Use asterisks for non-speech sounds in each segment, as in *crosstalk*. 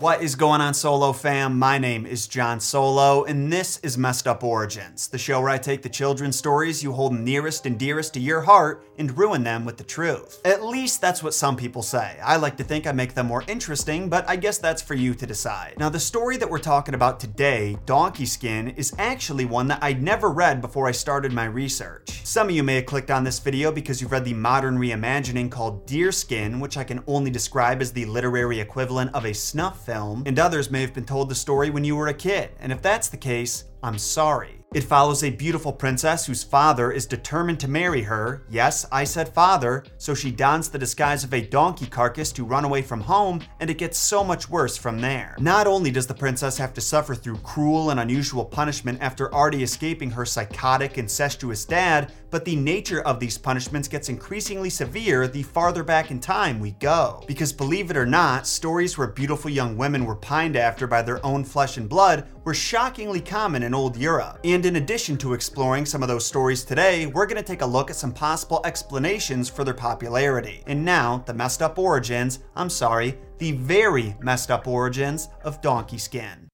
What is going on, Solo fam? My name is Jon Solo, and this is Messed Up Origins, the show where I take the children's stories you hold nearest and dearest to your heart and ruin them with the truth. At least that's what some people say. I like to think I make them more interesting, but I guess that's for you to decide. Now, the story that we're talking about today, Donkey Skin, is actually one that I'd never read before I started my research. Some of you may have clicked on this video because you've read the modern reimagining called Deerskin, which I can only describe as the literary equivalent of a snuff film, and others may have been told the story when you were a kid. And if that's the case, I'm sorry. It follows a beautiful princess whose father is determined to marry her. Yes, I said father, so she dons the disguise of a donkey carcass to run away from home, and it gets so much worse from there. Not only does the princess have to suffer through cruel and unusual punishment after already escaping her psychotic, incestuous dad, but the nature of these punishments gets increasingly severe the farther back in time we go. Because believe it or not, stories where beautiful young women were pined after by their own flesh and blood were shockingly common in old Europe. And in addition to exploring some of those stories today, we're going to take a look at some possible explanations for their popularity. And now, the messed up origins, I'm sorry, the very messed up origins of Donkey Skin.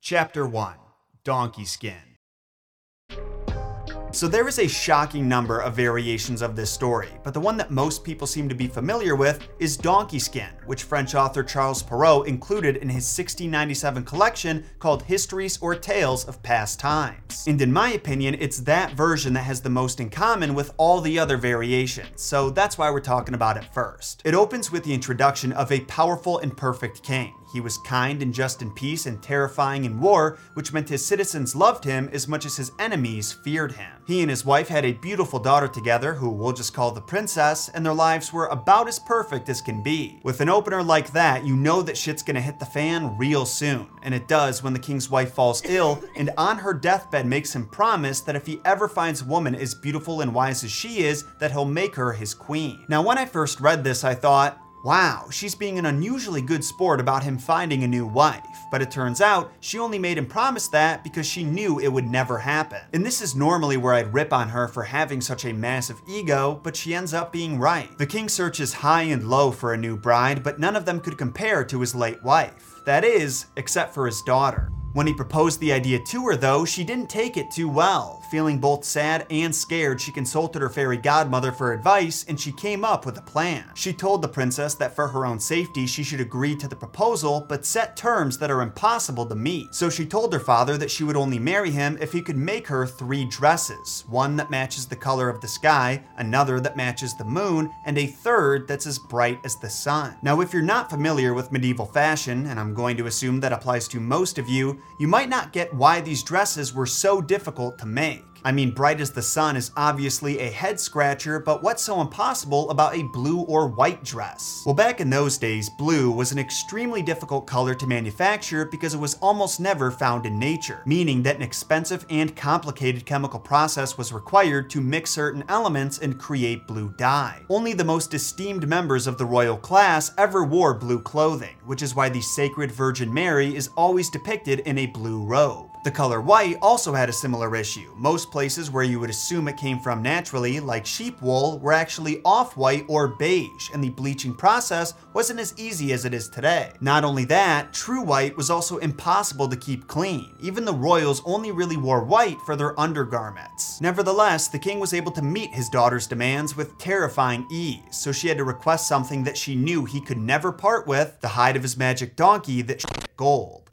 Chapter 1 Donkey Skin. So there is a shocking number of variations of this story, but the one that most people seem to be familiar with is Donkey Skin, which French author Charles Perrault included in his 1697 collection called Histories or Tales of Past Times. And in my opinion, it's that version that has the most in common with all the other variations, so that's why we're talking about it first. It opens with the introduction of a powerful and perfect king. He was kind and just in peace and terrifying in war, which meant his citizens loved him as much as his enemies feared him. He and his wife had a beautiful daughter together, who we'll just call the princess, and their lives were about as perfect as can be. With an opener like that, you know that shit's gonna hit the fan real soon. And it does when the king's wife falls ill, *laughs* and on her deathbed makes him promise that if he ever finds a woman as beautiful and wise as she is, that he'll make her his queen. Now, when I first read this, I thought, Wow, she's being an unusually good sport about him finding a new wife, but it turns out she only made him promise that because she knew it would never happen. And this is normally where I'd rip on her for having such a massive ego, but she ends up being right. The king searches high and low for a new bride, but none of them could compare to his late wife. That is, except for his daughter. When he proposed the idea to her, though, she didn't take it too well. Feeling both sad and scared, she consulted her fairy godmother for advice and she came up with a plan. She told the princess that for her own safety, she should agree to the proposal but set terms that are impossible to meet. So she told her father that she would only marry him if he could make her three dresses one that matches the color of the sky, another that matches the moon, and a third that's as bright as the sun. Now, if you're not familiar with medieval fashion, and I'm going to assume that applies to most of you, you might not get why these dresses were so difficult to make. I mean, Bright as the Sun is obviously a head scratcher, but what's so impossible about a blue or white dress? Well, back in those days, blue was an extremely difficult color to manufacture because it was almost never found in nature, meaning that an expensive and complicated chemical process was required to mix certain elements and create blue dye. Only the most esteemed members of the royal class ever wore blue clothing, which is why the sacred Virgin Mary is always depicted in a blue robe. The color white also had a similar issue. Most places where you would assume it came from naturally, like sheep wool, were actually off-white or beige, and the bleaching process wasn't as easy as it is today. Not only that, true white was also impossible to keep clean. Even the royals only really wore white for their undergarments. Nevertheless, the king was able to meet his daughter's demands with terrifying ease, so she had to request something that she knew he could never part with, the hide of his magic donkey that gold.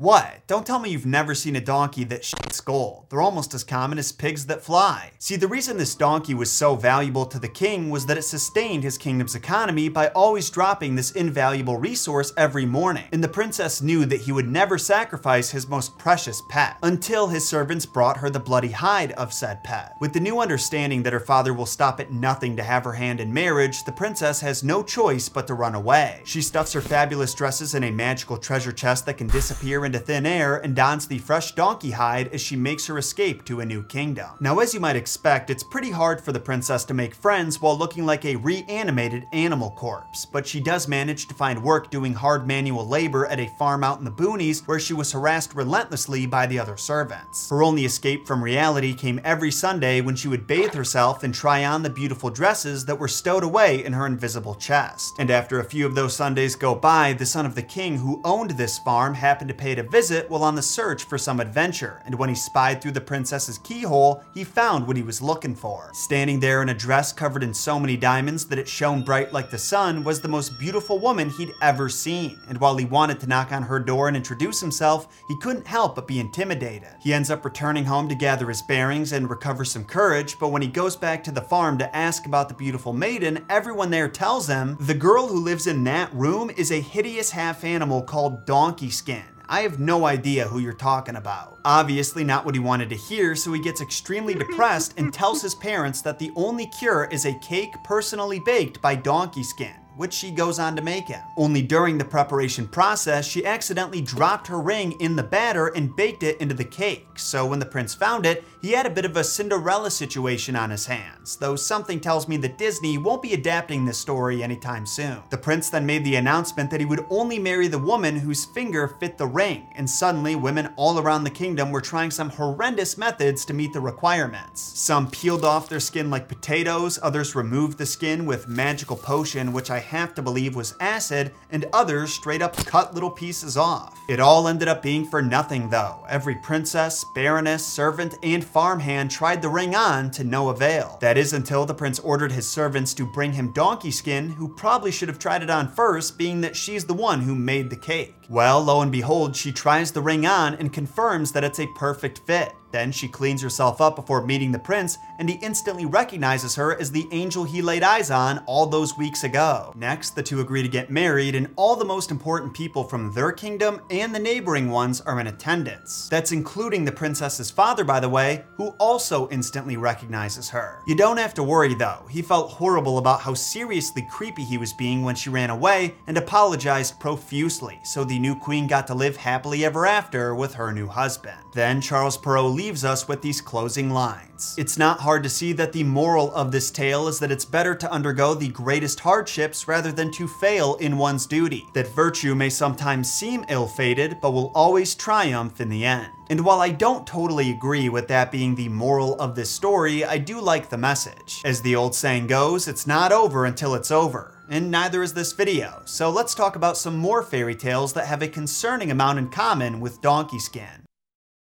What? Don't tell me you've never seen a donkey that shits gold. They're almost as common as pigs that fly. See, the reason this donkey was so valuable to the king was that it sustained his kingdom's economy by always dropping this invaluable resource every morning. And the princess knew that he would never sacrifice his most precious pet until his servants brought her the bloody hide of said pet. With the new understanding that her father will stop at nothing to have her hand in marriage, the princess has no choice but to run away. She stuffs her fabulous dresses in a magical treasure chest that can disappear into thin air and dons the fresh donkey hide as she makes her escape to a new kingdom. Now, as you might expect, it's pretty hard for the princess to make friends while looking like a reanimated animal corpse, but she does manage to find work doing hard manual labor at a farm out in the boonies where she was harassed relentlessly by the other servants. Her only escape from reality came every Sunday when she would bathe herself and try on the beautiful dresses that were stowed away in her invisible chest. And after a few of those Sundays go by, the son of the king who owned this farm happened to pay a visit while on the search for some adventure, and when he spied through the princess's keyhole, he found what he was looking for. Standing there in a dress covered in so many diamonds that it shone bright like the sun was the most beautiful woman he'd ever seen, and while he wanted to knock on her door and introduce himself, he couldn't help but be intimidated. He ends up returning home to gather his bearings and recover some courage, but when he goes back to the farm to ask about the beautiful maiden, everyone there tells him the girl who lives in that room is a hideous half animal called Donkey Skin. I have no idea who you're talking about. Obviously, not what he wanted to hear, so he gets extremely depressed and tells his parents that the only cure is a cake personally baked by Donkey Skin which she goes on to make him. Only during the preparation process, she accidentally dropped her ring in the batter and baked it into the cake. So when the prince found it, he had a bit of a Cinderella situation on his hands, though something tells me that Disney won't be adapting this story anytime soon. The prince then made the announcement that he would only marry the woman whose finger fit the ring, and suddenly women all around the kingdom were trying some horrendous methods to meet the requirements. Some peeled off their skin like potatoes, others removed the skin with magical potion, which I have to believe was acid, and others straight up cut little pieces off. It all ended up being for nothing though. Every princess, baroness, servant, and farmhand tried the ring on to no avail. That is until the prince ordered his servants to bring him Donkey Skin, who probably should have tried it on first, being that she's the one who made the cake. Well, lo and behold, she tries the ring on and confirms that it's a perfect fit. Then she cleans herself up before meeting the prince, and he instantly recognizes her as the angel he laid eyes on all those weeks ago. Next, the two agree to get married, and all the most important people from their kingdom and the neighboring ones are in attendance. That's including the princess's father, by the way, who also instantly recognizes her. You don't have to worry though, he felt horrible about how seriously creepy he was being when she ran away and apologized profusely, so the new queen got to live happily ever after with her new husband. Then Charles Perrault leaves us with these closing lines. It's not hard to see that the moral of this tale is that it's better to undergo the greatest hardships rather than to fail in one's duty. That virtue may sometimes seem ill fated, but will always triumph in the end. And while I don't totally agree with that being the moral of this story, I do like the message. As the old saying goes, it's not over until it's over and neither is this video. So let's talk about some more fairy tales that have a concerning amount in common with Donkey Skin.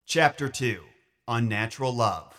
Chapter 2 Unnatural Love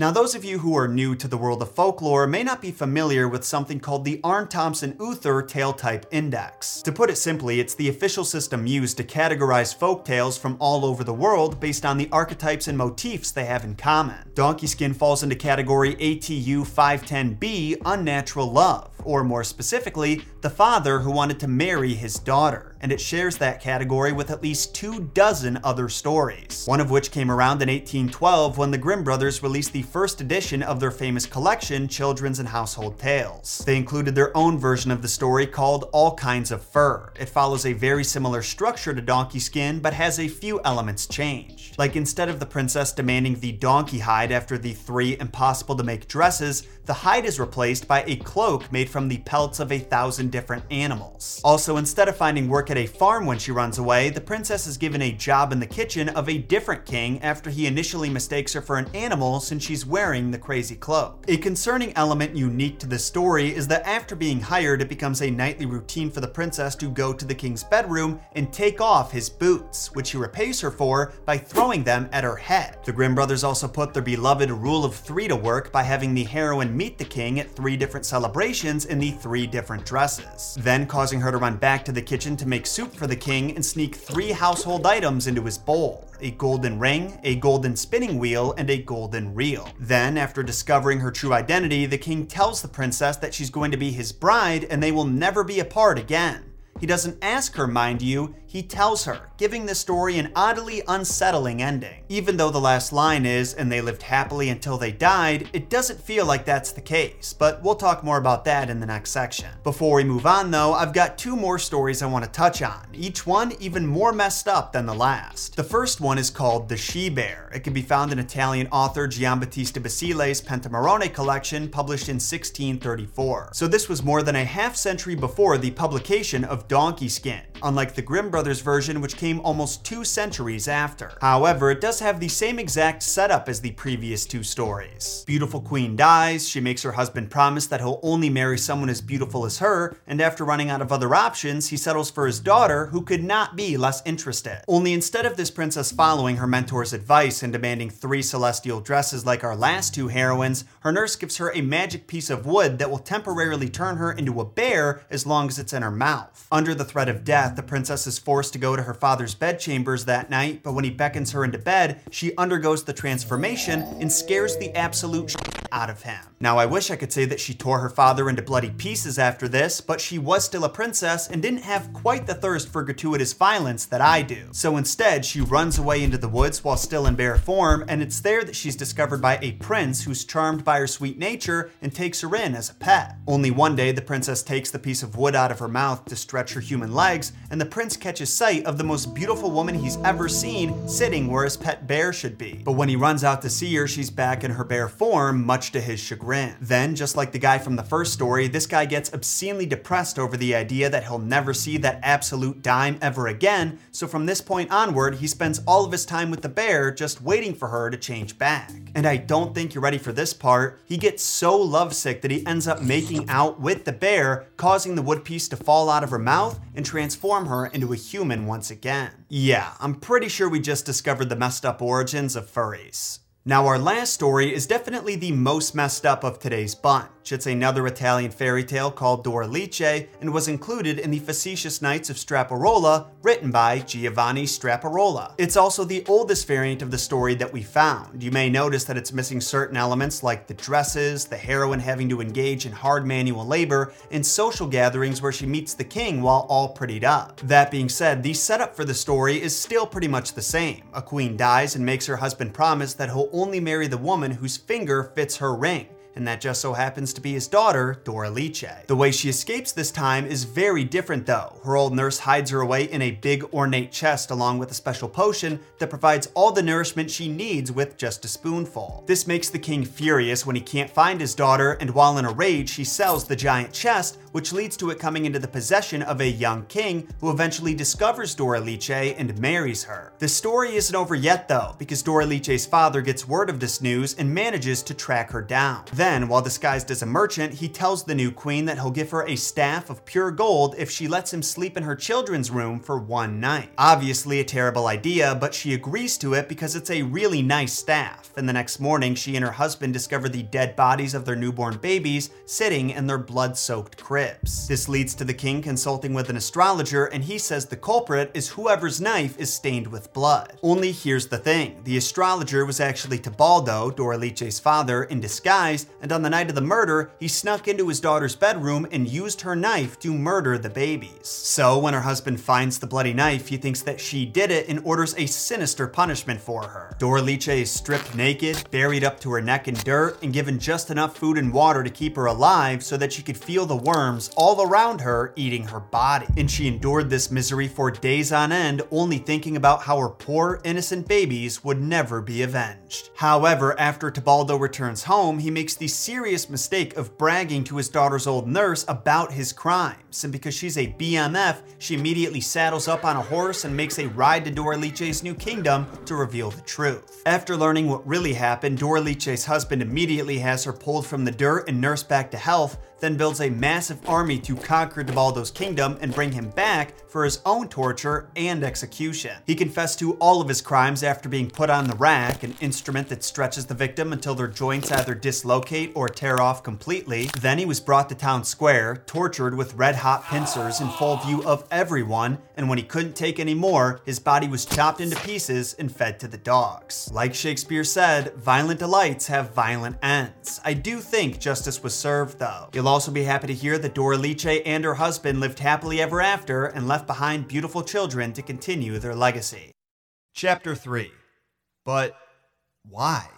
now, those of you who are new to the world of folklore may not be familiar with something called the Aarne-Thompson-Uther Tale Type Index. To put it simply, it's the official system used to categorize folk tales from all over the world based on the archetypes and motifs they have in common. Donkey Skin falls into category ATU 510B Unnatural Love, or more specifically, the father who wanted to marry his daughter and it shares that category with at least two dozen other stories, one of which came around in 1812 when the Grimm brothers released the first edition of their famous collection, Children's and Household Tales. They included their own version of the story called All Kinds of Fur. It follows a very similar structure to Donkey Skin, but has a few elements changed. Like instead of the princess demanding the donkey hide after the three impossible to make dresses, the hide is replaced by a cloak made from the pelts of a thousand different animals. Also, instead of finding work at a farm when she runs away, the princess is given a job in the kitchen of a different king after he initially mistakes her for an animal since she's wearing the crazy cloak. A concerning element unique to this story is that after being hired, it becomes a nightly routine for the princess to go to the king's bedroom and take off his boots, which he repays her for by throwing them at her head. The Grimm brothers also put their beloved rule of three to work by having the heroine meet the king at three different celebrations in the three different dresses, then causing her to run back to the kitchen to make soup for the king and sneak three household items into his bowl a golden ring, a golden spinning wheel, and a golden reel. Then, after discovering her true identity, the king tells the princess that she's going to be his bride and they will never be apart again. He doesn't ask her, mind you, he tells her, giving the story an oddly unsettling ending. Even though the last line is, and they lived happily until they died, it doesn't feel like that's the case, but we'll talk more about that in the next section. Before we move on though, I've got two more stories I want to touch on, each one even more messed up than the last. The first one is called The She Bear. It can be found in Italian author Giambattista Basile's Pentamerone collection published in 1634. So this was more than a half century before the publication of Donkey Skin, unlike the Grimm Brothers version which came almost two centuries after. However, it does have the same exact setup as the previous two stories. Beautiful queen dies, she makes her husband promise that he'll only marry someone as beautiful as her, and after running out of other options, he settles for his daughter, who could not be less interested. Only instead of this princess following her mentor's advice and demanding three celestial dresses like our last two heroines, her nurse gives her a magic piece of wood that will temporarily turn her into a bear as long as it's in her mouth. Under the threat of death, the princess is forced to go to her father's bedchambers that night, but when he beckons her into bed, she undergoes the transformation and scares the absolute out of him. Now, I wish I could say that she tore her father into bloody pieces after this, but she was still a princess and didn't have quite the thirst for gratuitous violence that I do. So instead, she runs away into the woods while still in bear form, and it's there that she's discovered by a prince who's charmed by her sweet nature and takes her in as a pet. Only one day, the princess takes the piece of wood out of her mouth to stretch her human legs, and the prince catches sight of the most beautiful woman he's ever seen sitting where his pet bear should be. But when he runs out to see her, she's back in her bear form, much to his chagrin. Then, just like the guy from the first story, this guy gets obscenely depressed over the idea that he'll never see that absolute dime ever again, so from this point onward, he spends all of his time with the bear just waiting for her to change back. And I don't think you're ready for this part. He gets so lovesick that he ends up making out with the bear, causing the wood piece to fall out of her mouth and transform her into a human once again. Yeah, I'm pretty sure we just discovered the messed up origins of furries. Now, our last story is definitely the most messed up of today's bunch. It's another Italian fairy tale called Doralice and was included in the Facetious Nights of Straparola, written by Giovanni Straparola. It's also the oldest variant of the story that we found. You may notice that it's missing certain elements like the dresses, the heroine having to engage in hard manual labor, and social gatherings where she meets the king while all prettied up. That being said, the setup for the story is still pretty much the same. A queen dies and makes her husband promise that he'll only marry the woman whose finger fits her ring and that just so happens to be his daughter, Doralice. The way she escapes this time is very different though. Her old nurse hides her away in a big ornate chest along with a special potion that provides all the nourishment she needs with just a spoonful. This makes the king furious when he can't find his daughter, and while in a rage, he sells the giant chest, which leads to it coming into the possession of a young king who eventually discovers Doralice and marries her. The story isn't over yet though, because Doralice's father gets word of this news and manages to track her down. Then, while disguised as a merchant, he tells the new queen that he'll give her a staff of pure gold if she lets him sleep in her children's room for one night. Obviously a terrible idea, but she agrees to it because it's a really nice staff. And the next morning, she and her husband discover the dead bodies of their newborn babies sitting in their blood-soaked This leads to the king consulting with an astrologer, and he says the culprit is whoever's knife is stained with blood. Only here's the thing, the astrologer was actually Tebaldo, Doralice's father, in disguise, and on the night of the murder, he snuck into his daughter's bedroom and used her knife to murder the babies. So when her husband finds the bloody knife, he thinks that she did it and orders a sinister punishment for her. Doralice is stripped naked, buried up to her neck in dirt, and given just enough food and water to keep her alive so that she could feel the worms all around her eating her body. And she endured this misery for days on end, only thinking about how her poor, innocent babies would never be avenged. However, after Tebaldo returns home, he makes the serious mistake of bragging to his daughter's old nurse about his crimes, and because she's a BMF, she immediately saddles up on a horse and makes a ride to Doralice's new kingdom to reveal the truth. After learning what really happened, Doralice's husband immediately has her pulled from the dirt and nursed back to health, then builds a massive army to conquer Tebaldo's kingdom and bring him back for his own torture and execution. He confessed to all of his crimes after being put on the rack, an instrument that stretches the victim until their joints either dislocate or tear off completely. Then he was brought to town square, tortured with red hot pincers in full view of everyone, and when he couldn't take any more, his body was chopped into pieces and fed to the dogs. Like Shakespeare said, violent delights have violent ends. I do think justice was served though. You'll also be happy to hear that Dora Doralice and her husband lived happily ever after and left behind beautiful children to continue their legacy. Chapter 3 But why?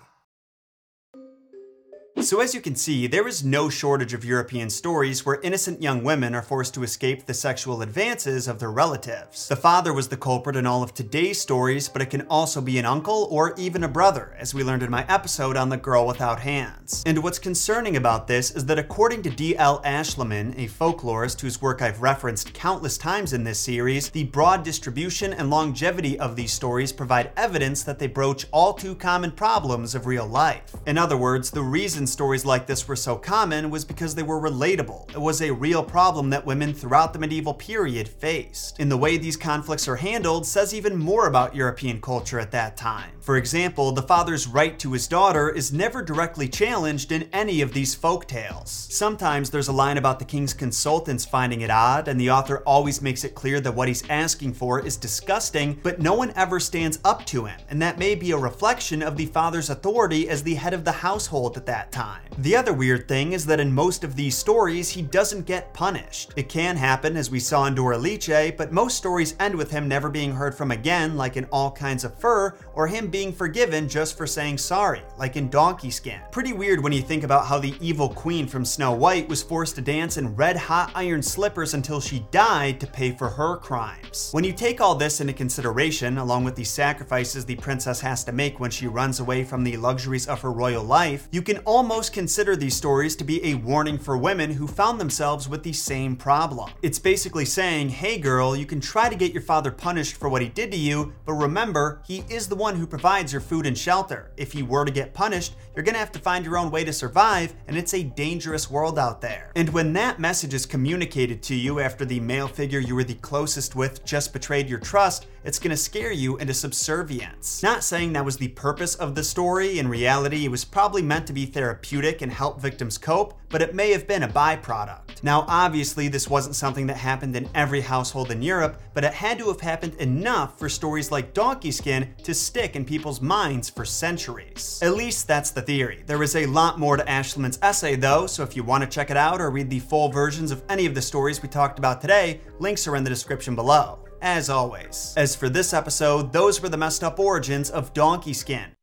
So, as you can see, there is no shortage of European stories where innocent young women are forced to escape the sexual advances of their relatives. The father was the culprit in all of today's stories, but it can also be an uncle or even a brother, as we learned in my episode on The Girl Without Hands. And what's concerning about this is that according to D.L. Ashliman, a folklorist whose work I've referenced countless times in this series, the broad distribution and longevity of these stories provide evidence that they broach all too common problems of real life. In other words, the reason stories like this were so common was because they were relatable. It was a real problem that women throughout the medieval period faced. And the way these conflicts are handled says even more about European culture at that time. For example, the father's right to his daughter is never directly challenged in any of these folk tales. Sometimes there's a line about the king's consultants finding it odd, and the author always makes it clear that what he's asking for is disgusting, but no one ever stands up to him, and that may be a reflection of the father's authority as the head of the household at that time. The other weird thing is that in most of these stories, he doesn't get punished. It can happen, as we saw in Dora Doralice, but most stories end with him never being heard from again, like in All Kinds of Fur, or him being forgiven just for saying sorry, like in Donkey Skin. Pretty weird when you think about how the evil queen from Snow White was forced to dance in red hot iron slippers until she died to pay for her crimes. When you take all this into consideration, along with the sacrifices the princess has to make when she runs away from the luxuries of her royal life, you can almost consider these stories to be a warning for women who found themselves with the same problem. It's basically saying, hey girl, you can try to get your father punished for what he did to you, but remember, he is the one who provides your food and shelter. If he were to get punished, you're gonna have to find your own way to survive, and it's a dangerous world out there. And when that message is communicated to you after the male figure you were the closest with just betrayed your trust, it's gonna scare you into subservience. Not saying that was the purpose of the story, in reality, it was probably meant to be therapeutic and help victims cope, but it may have been a byproduct. Now, obviously, this wasn't something that happened in every household in Europe, but it had to have happened enough for stories like Donkey Skin to stick in people's minds for centuries. At least that's the theory. There is a lot more to Ashliman's essay, though, so if you want to check it out or read the full versions of any of the stories we talked about today, links are in the description below as always. As for this episode, those were the messed up origins of Donkey Skin.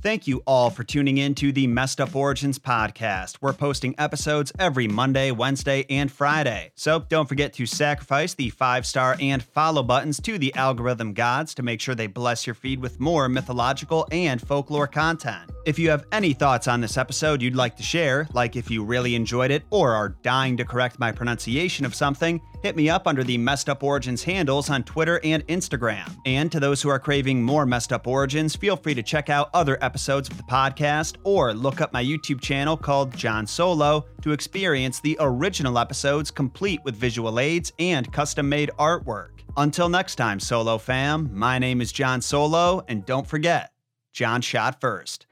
Thank you all for tuning in to the Messed Up Origins podcast. We're posting episodes every Monday, Wednesday, and Friday. So don't forget to sacrifice the five star and follow buttons to the algorithm gods to make sure they bless your feed with more mythological and folklore content. If you have any thoughts on this episode you'd like to share, like if you really enjoyed it or are dying to correct my pronunciation of something, hit me up under the Messed Up Origins handles on Twitter and Instagram. And to those who are craving more Messed Up Origins, feel free to check out other episodes of the podcast or look up my YouTube channel called Jon Solo to experience the original episodes complete with visual aids and custom made artwork. Until next time, Solo fam, my name is Jon Solo, and don't forget, Jon shot first.